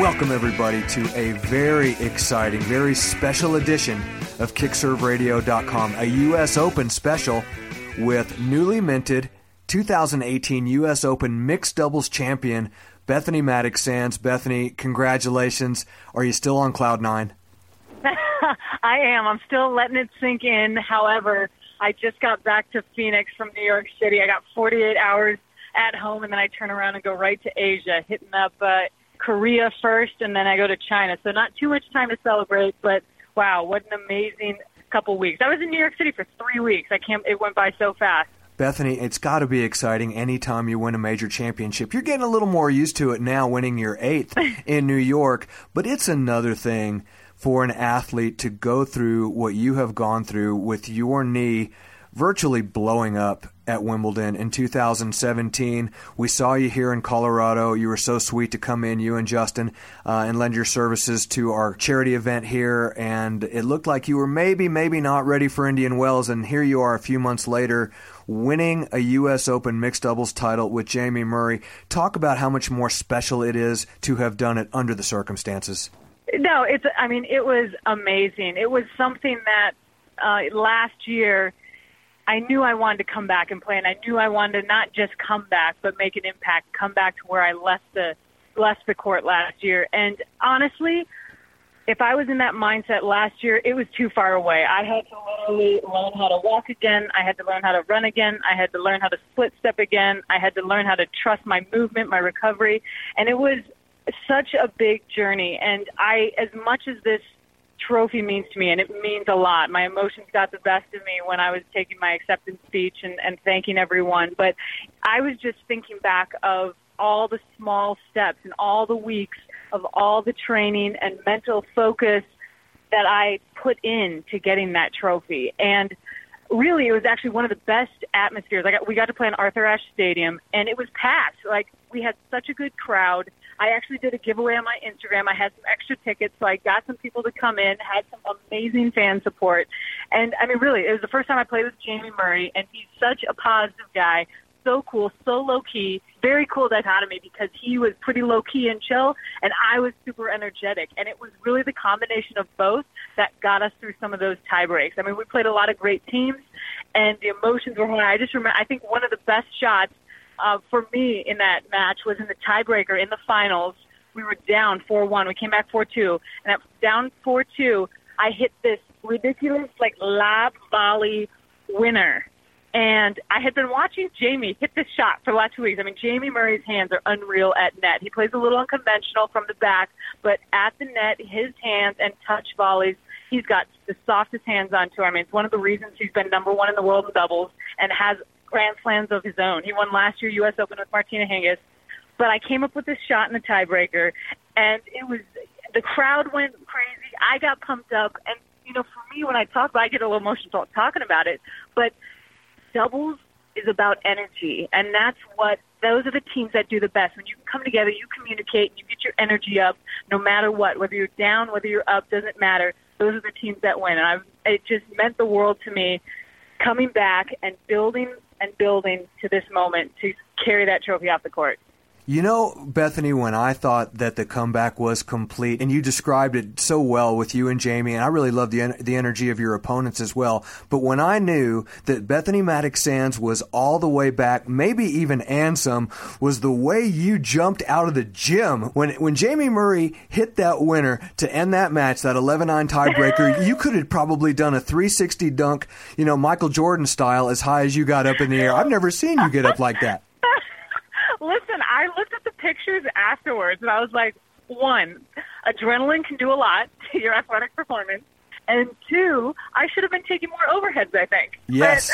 Welcome, everybody, to a very exciting, very special edition of KickServeRadio.com, a U.S. Open special with newly minted 2018 U.S. Open mixed doubles champion Bethany Mattek-Sands. Bethany, congratulations. Are you still on cloud nine? I am. I'm still letting it sink in. However, I just got back to Phoenix from New York City. I got 48 hours at home, and then I turn around and go right to Asia, hitting up uh, Korea first, and then I go to China. So not too much time to celebrate, but wow, what an amazing couple weeks. I was in New York City for three weeks. I can't. It went by so fast. Bethany, it's got to be exciting anytime you win a major championship. You're getting a little more used to it now, winning your eighth in New York, but it's another thing for an athlete to go through what you have gone through with your knee virtually blowing up at Wimbledon in 2017. We saw you here in Colorado. You were so sweet to come in, you and Justin, uh, and lend your services to our charity event here. And it looked like you were maybe, maybe not ready for Indian Wells. And here you are a few months later winning a U.S. Open mixed doubles title with Jamie Murray. Talk about how much more special it is to have done it under the circumstances. No, it's. I mean, it was amazing. It was something that uh, last year I knew I wanted to come back and play, and I knew I wanted to not just come back, but make an impact, come back to where I left the left the court last year. And honestly, if I was in that mindset last year, it was too far away. I had to literally learn how to walk again. I had to learn how to run again. I had to learn how to split step again. I had to learn how to trust my movement, my recovery. And it was such a big journey. And I, as much as this trophy means to me, and it means a lot. My emotions got the best of me when I was taking my acceptance speech and, and thanking everyone. But I was just thinking back of all the small steps and all the weeks of all the training and mental focus that I put in to getting that trophy. And really, it was actually one of the best atmospheres. I got, we got to play in Arthur Ashe Stadium, and it was packed. Like we had such a good crowd I actually did a giveaway on my Instagram. I had some extra tickets, so I got some people to come in, had some amazing fan support. And I mean, really, it was the first time I played with Jamie Murray, and he's such a positive guy. So cool, so low key, very cool dichotomy because he was pretty low key and chill, and I was super energetic. And it was really the combination of both that got us through some of those tie breaks. I mean, we played a lot of great teams, and the emotions were high. I just remember, I think one of the best shots uh, for me in that match was in the tiebreaker in the finals. We were down 4 1. We came back 4 2. And at down 4 2, I hit this ridiculous, like, lob volley winner. And I had been watching Jamie hit this shot for the last two weeks. I mean, Jamie Murray's hands are unreal at net. He plays a little unconventional from the back, but at the net, his hands and touch volleys, he's got the softest hands on tour. I mean, it's one of the reasons he's been number one in the world in doubles and has Grand Slams of his own. He won last year U.S. Open with Martina Hingis. But I came up with this shot in the tiebreaker, and it was the crowd went crazy. I got pumped up, and you know, for me, when I talk, about I get a little emotional talking about it. But doubles is about energy, and that's what those are the teams that do the best. When you come together, you communicate, and you get your energy up, no matter what. Whether you're down, whether you're up, doesn't matter. Those are the teams that win, and I, it just meant the world to me coming back and building and building to this moment to carry that trophy off the court. You know, Bethany, when I thought that the comeback was complete, and you described it so well with you and Jamie, and I really love the the energy of your opponents as well. But when I knew that Bethany Mattek-Sands was all the way back, maybe even and some, was the way you jumped out of the gym when when Jamie Murray hit that winner to end that match, that 11-9 tiebreaker. you could have probably done a 360 dunk, you know, Michael Jordan style, as high as you got up in the air. I've never seen you get up like that. Listen, I looked at the pictures afterwards, and I was like, one, adrenaline can do a lot to your athletic performance. And two, I should have been taking more overheads, I think. Yes.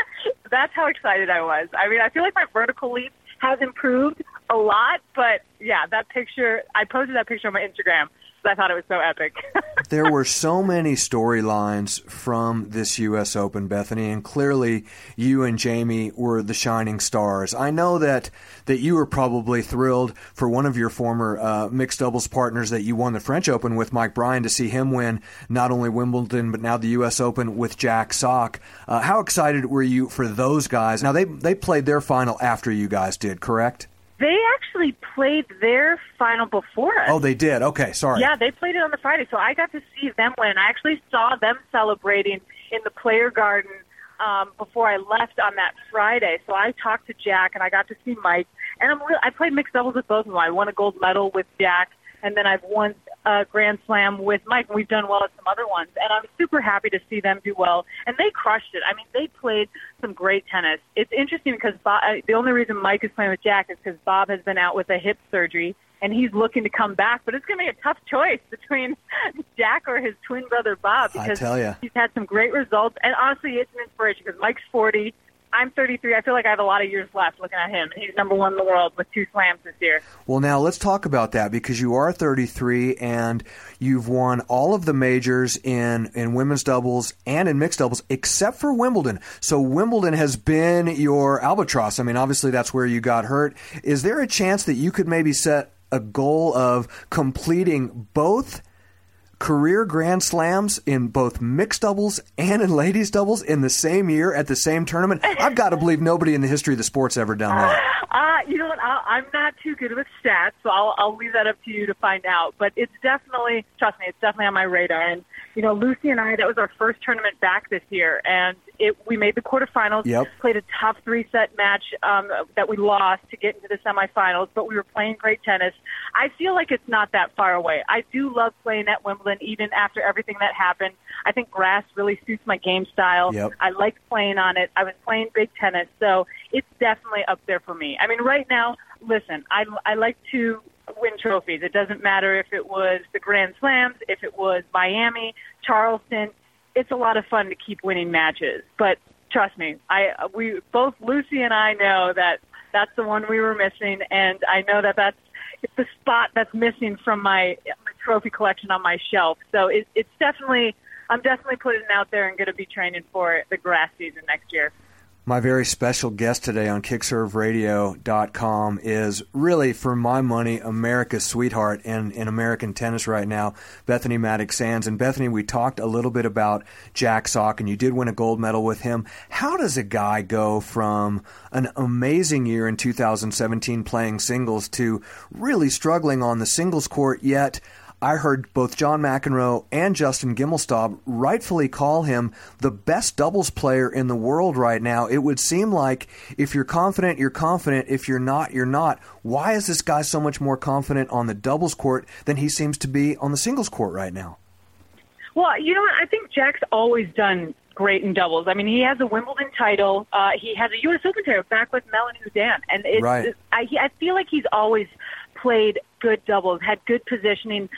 that's how excited I was. I mean, I feel like my vertical leap has improved a lot, but yeah, that picture, I posted that picture on my Instagram because I thought it was so epic. there were so many storylines from this U.S. Open, Bethany, and clearly you and Jamie were the shining stars. I know that that you were probably thrilled for one of your former uh, mixed doubles partners that you won the French Open with, Mike Bryan, to see him win not only Wimbledon but now the U.S. Open with Jack Sock. Uh, how excited were you for those guys? Now they they played their final after you guys did, correct? They actually played their final before us. Oh, they did. Okay, sorry. Yeah, they played it on the Friday, so I got to see them win. I actually saw them celebrating in the player garden um, before I left on that Friday. So I talked to Jack and I got to see Mike. And I'm real, I played mixed doubles with both of them. I won a gold medal with Jack, and then I've won a Grand Slam with Mike. And we've done well at some other ones, and I'm super happy to see them do well. And they crushed it. I mean, they played some great tennis. It's interesting because Bob, the only reason Mike is playing with Jack is because Bob has been out with a hip surgery and he's looking to come back. But it's going to be a tough choice between Jack or his twin brother Bob because I tell he's had some great results. And honestly, it's an inspiration because Mike's 40. I'm 33. I feel like I have a lot of years left looking at him. He's number one in the world with two slams this year. Well, now let's talk about that because you are 33 and you've won all of the majors in, in women's doubles and in mixed doubles except for Wimbledon. So Wimbledon has been your albatross. I mean, obviously that's where you got hurt. Is there a chance that you could maybe set a goal of completing both career grand slams in both mixed doubles and in ladies doubles in the same year at the same tournament. I've got to believe nobody in the history of the sport's ever done that. Uh, you know what? i I'm not too good with stats, so I'll, I'll leave that up to you to find out. But it's definitely, trust me, it's definitely on my radar. And you know, Lucie and I, that was our first tournament back this year, and it we made the quarterfinals. Yep. Played a tough three set match um, that we lost to get into the semifinals, but we were playing great tennis. I feel like it's not that far away. I do love playing at Wimbledon, even after everything that happened. I think grass really suits my game style. Yep. I like playing on it. I was playing big tennis, so it's definitely up there for me. I mean, right now, listen, I I like to win trophies. It doesn't matter if it was the Grand Slams, if it was Miami, Charleston. It's a lot of fun to keep winning matches. But trust me, I we both Lucie and I know that that's the one we were missing, and I know that that's it's the spot that's missing from my trophy collection on my shelf. So it, it's definitely I'm definitely putting it out there and going to be training for the grass season next year. My very special guest today on KickServeRadio.com is really, for my money, America's sweetheart in, in American tennis right now, Bethany Mattek-Sands. And Bethany, we talked a little bit about Jack Sock, and you did win a gold medal with him. How does a guy go from an amazing year in 2017 playing singles to really struggling on the singles court, yet I heard both John McEnroe and Justin Gimelstob rightfully call him the best doubles player in the world right now. It would seem like if you're confident, you're confident. If you're not, you're not. Why is this guy so much more confident on the doubles court than he seems to be on the singles court right now? Well, you know what? I think Jack's always done great in doubles. I mean, he has a Wimbledon title. Uh, he has a U.S. Open title back with Melanie Oudin, and it's, right. I, I feel like he's always played good doubles, had good positioning,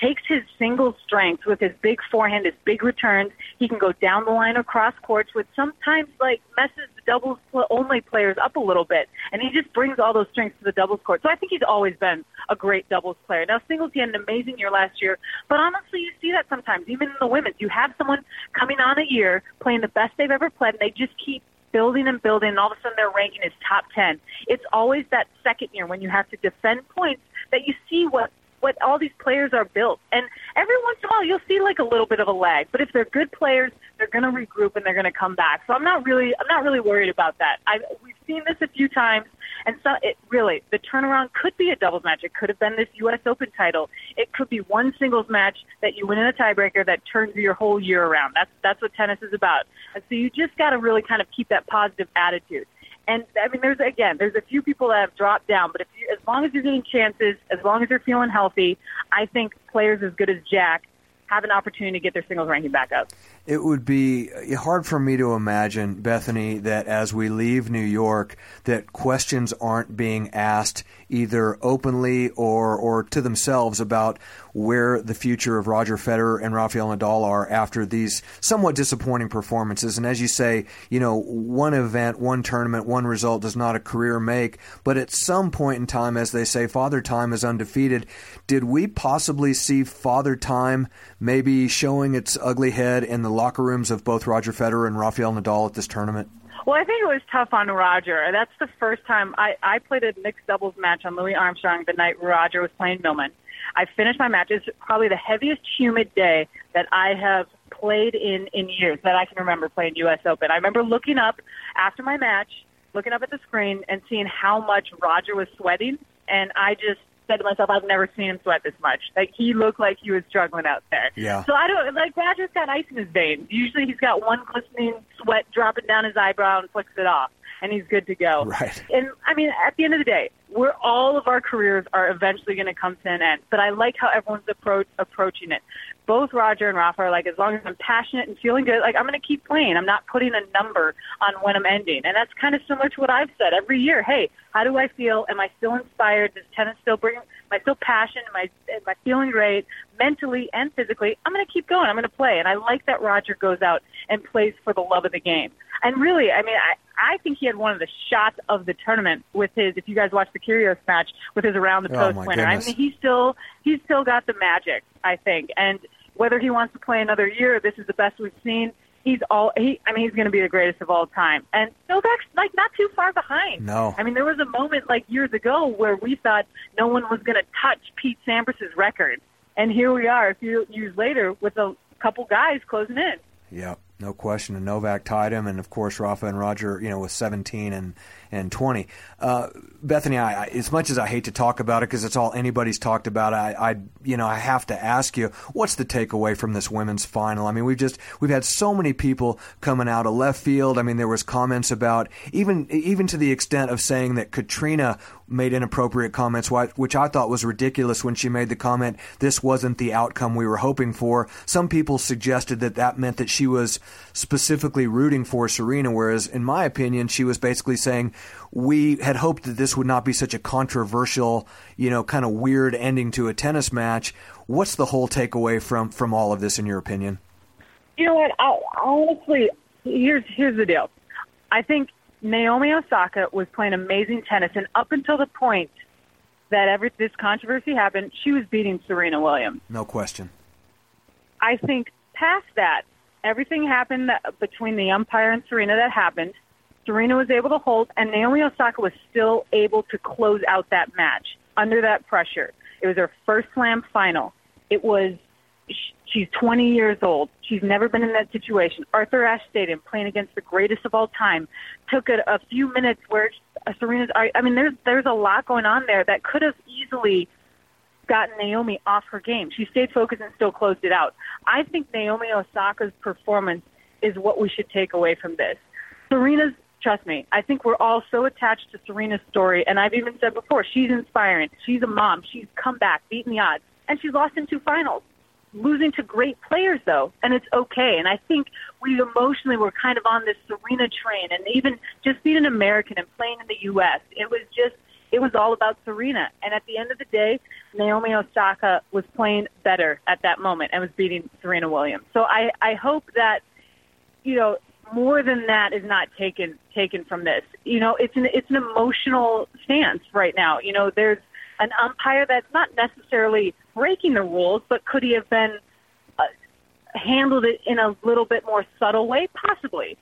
takes his single strength with his big forehand, his big returns. He can go down the line across courts, which sometimes like messes the doubles only players up a little bit. And he just brings all those strengths to the doubles court. So I think he's always been a great doubles player. Now singles, he had an amazing year last year, but honestly, you see that sometimes, even in the women's. You have someone coming on a year playing the best they've ever played, and they just keep building and building, and all of a sudden their ranking is top 10. It's always that second year when you have to defend points that you see what what all these players are built. And every once in a while, you'll see like a little bit of a lag. But if they're good players, they're going to regroup and they're going to come back. So I'm not really, I'm not really worried about that. I we've seen this a few times, and so it really the turnaround could be a doubles match. It could have been this U.S. Open title. It could be one singles match that you win in a tiebreaker that turns your whole year around. That's that's what tennis is about. And so you just got to really kind of keep that positive attitude. And I mean, there's again, there's a few people that have dropped down, but if you, as long as you're getting chances, as long as you're feeling healthy, I think players as good as Jack have an opportunity to get their singles ranking back up. It would be hard for me to imagine, Bethany, that as we leave New York, that questions aren't being asked either openly or, or to themselves about where the future of Roger Federer and Rafael Nadal are after these somewhat disappointing performances. And as you say, you know, one event, one tournament, one result does not a career make. But at some point in time, as they say, Father Time is undefeated. Did we possibly see Father Time maybe showing its ugly head in the locker rooms of both Roger Federer and Rafael Nadal at this tournament? Well, I think it was tough on Roger. That's the first time I, I played a mixed doubles match on Louis Armstrong the night Roger was playing Millman. I finished my match. It's probably the heaviest humid day that I have played in in years that I can remember playing U.S. Open. I remember looking up after my match, looking up at the screen and seeing how much Roger was sweating and I just said to myself, I've never seen him sweat this much. Like he looked like he was struggling out there. Yeah. So I don't like Roger's got ice in his veins. Usually he's got one glistening sweat dropping down his eyebrow and flicks it off, and he's good to go. Right. And I mean, at the end of the day, we're all of our careers are eventually going to come to an end. But I like how everyone's approach approaching it. Both Roger and Rafa are like, as long as I'm passionate and feeling good, like I'm going to keep playing. I'm not putting a number on when I'm ending, and that's kind of similar to what I've said every year. Hey, how do I feel? Am I still inspired? Does tennis still bring? Am I still passionate? Am I am I feeling great mentally and physically? I'm going to keep going. I'm going to play, and I like that Roger goes out and plays for the love of the game. And really, I mean, I, I think he had one of the shots of the tournament with his. If you guys watched the Kyrgios match with his around the Oh, post my winner, goodness. I mean, he's still he's still got the magic. I think, and whether he wants to play another year, this is the best we've seen. He's all he. I mean, he's going to be the greatest of all time. And Novak's like not too far behind. No. I mean, there was a moment like years ago where we thought no one was going to touch Pete Sampras's record, and here we are a few years later with a couple guys closing in. Yeah, no question. And Novak tied him, and of course Rafa and Roger, you know, with 17 and and 20. Uh, Bethany, I, I, as much as I hate to talk about it because it's all anybody's talked about, I, I, you know, I have to ask you, what's the takeaway from this women's final? I mean, we've just we've had so many people coming out of left field. I mean, there was comments about even even to the extent of saying that Katrina made inappropriate comments, which I thought was ridiculous when she made the comment, this wasn't the outcome we were hoping for. Some people suggested that that meant that she was specifically rooting for Serena, whereas in my opinion, she was basically saying, we had hoped that this would not be such a controversial, you know, kind of weird ending to a tennis match. What's the whole takeaway from, from all of this, in your opinion? You know what? I, honestly, here's here's the deal. I think Naomi Osaka was playing amazing tennis, and up until the point that every this controversy happened, she was beating Serena Williams. No question. I think past that, everything happened that, between the umpire and Serena that happened. Serena was able to hold, and Naomi Osaka was still able to close out that match under that pressure. It was her first slam final. It was, she's 20 years old. She's never been in that situation. Arthur Ashe Stadium, playing against the greatest of all time, took a, a few minutes where Serena's, I mean, there's, there's a lot going on there that could have easily gotten Naomi off her game. She stayed focused and still closed it out. I think Naomi Osaka's performance is what we should take away from this. Serena's, trust me, I think we're all so attached to Serena's story, and I've even said before, she's inspiring. She's a mom. She's come back, beaten the odds, and she's lost in two finals. Losing to great players, though, and it's okay. And I think we emotionally were kind of on this Serena train, and even just being an American and playing in the U.S., it was just it was all about Serena. And at the end of the day, Naomi Osaka was playing better at that moment and was beating Serena Williams. So I, I hope that, you know, more than that is not taken taken from this. You know, it's an it's an emotional stance right now. You know, there's an umpire that's not necessarily breaking the rules, but could he have been uh, handled it in a little bit more subtle way? Possibly.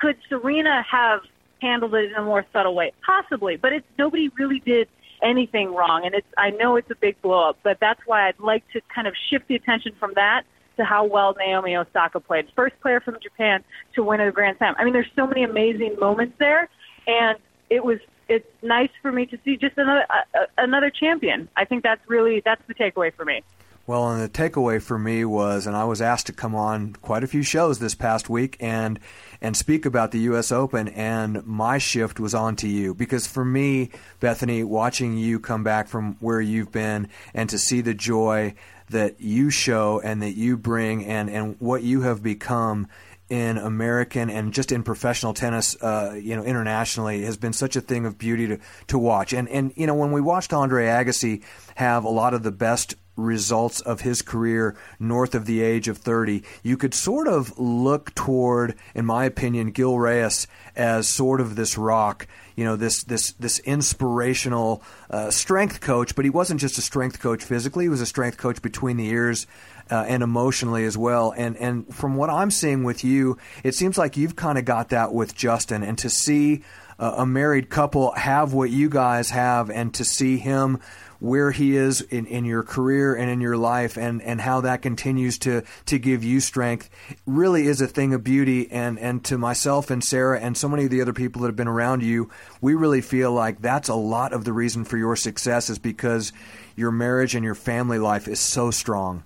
Could Serena have handled it in a more subtle way? Possibly. But it's nobody really did anything wrong, and it's I know it's a big blow up, but that's why I'd like to kind of shift the attention from that to how well Naomi Osaka played. First player from Japan to win a Grand Slam. I mean, there's so many amazing moments there, and it was it's nice for me to see just another uh, another champion. I think that's really that's the takeaway for me. Well, and the takeaway for me was, and I was asked to come on quite a few shows this past week and and speak about the U.S. Open, and my shift was on to you because for me, Bethany, watching you come back from where you've been and to see the joy that you show and that you bring and and what you have become in American and just in professional tennis, uh, you know, internationally has been such a thing of beauty to, to watch. And and you know, when we watched Andre Agassi have a lot of the best results of his career north of the age of 30, you could sort of look toward, in my opinion, Gil Reyes as sort of this rock, you know, this this this inspirational uh, strength coach. But he wasn't just a strength coach physically; he was a strength coach between the ears uh, and emotionally as well. And and from what I'm seeing with you, it seems like you've kind of got that with Justin. And to see a married couple have what you guys have, and to see him where he is in, in your career and in your life and, and how that continues to, to give you strength really is a thing of beauty. And, and to myself and Sarah and so many of the other people that have been around you, we really feel like that's a lot of the reason for your success is because your marriage and your family life is so strong.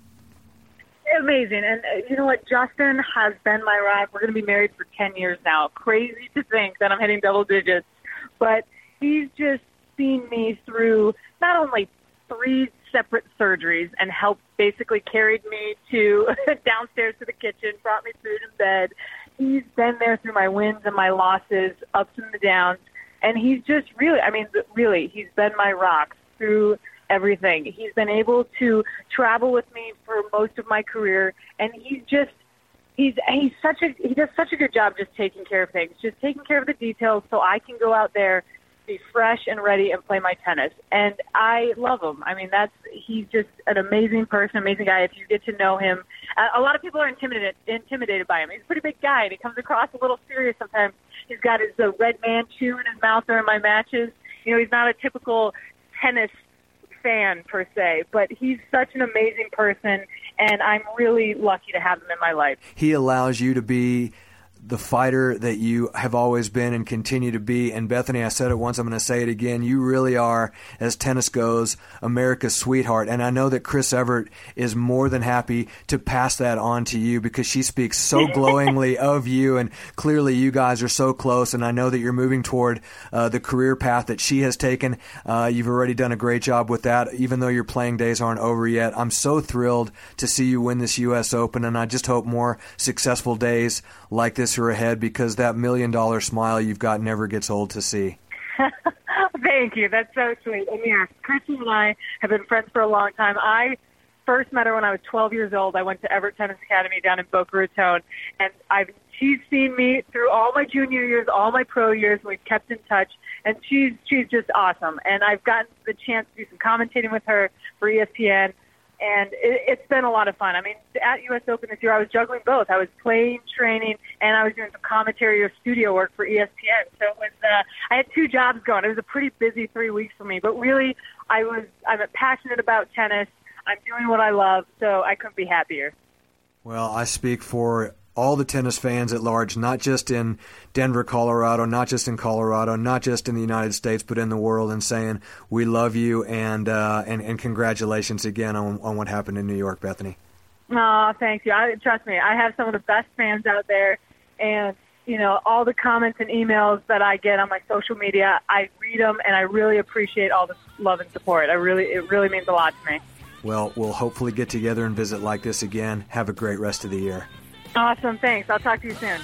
Amazing. And uh, you know what? Justin has been my rock. We're going to be married for 10 years now. Crazy to think that I'm hitting double digits. But he's just seen me through not only three separate surgeries and helped basically carried me to downstairs to the kitchen, brought me food in bed. He's been there through my wins and my losses, ups and the downs. And he's just really, I mean, really, he's been my rock through everything. He's been able to travel with me for most of my career, and he's just he's he's such a he does such a good job just taking care of things, just taking care of the details, so I can go out there be fresh and ready and play my tennis. And I love him. I mean, that's he's just an amazing person, amazing guy. If you get to know him, a lot of people are intimidated intimidated by him. He's a pretty big guy, and he comes across a little serious sometimes. He's got his uh, red man chew in his mouth during my matches. You know, he's not a typical tennis fan per se, but he's such an amazing person, and I'm really lucky to have him in my life. He allows you to be the fighter that you have always been and continue to be. And Bethany, I said it once, I'm going to say it again. You really are, as tennis goes, America's sweetheart. And I know that Chris Evert is more than happy to pass that on to you because she speaks so glowingly of you. And clearly, you guys are so close. And I know that you're moving toward uh, the career path that she has taken. Uh, you've already done a great job with that, even though your playing days aren't over yet. I'm so thrilled to see you win this U.S. Open. And I just hope more successful days like this are ahead because that million dollar smile you've got never gets old to see. Thank you. That's so sweet. And yeah, Christy and I have been friends for a long time. I first met her when I was 12 years old. I went to Evert Tennis Academy down in Boca Raton, and I've she's seen me through all my junior years, all my pro years. We've kept in touch, and she's she's just awesome. And I've gotten the chance to do some commentating with her for ESPN and it, it's been a lot of fun. I mean, at U.S. Open this year, I was juggling both. I was playing, training, and I was doing some commentary or studio work for ESPN. So it was, uh, I had two jobs going. It was a pretty busy three weeks for me, but really, I was, I'm passionate about tennis. I'm doing what I love, so I couldn't be happier. Well, I speak for all the tennis fans at large, not just in Denver, Colorado, not just in Colorado, not just in the United States, but in the world, and saying we love you and uh, and, and congratulations again on, on what happened in New York, Bethany. Oh, thank you. I, trust me, I have some of the best fans out there, and you know all the comments and emails that I get on my social media. I read them, and I really appreciate all the love and support. I really, it really means a lot to me. Well, we'll hopefully get together and visit like this again. Have a great rest of the year. Awesome. Thanks. I'll talk to you soon.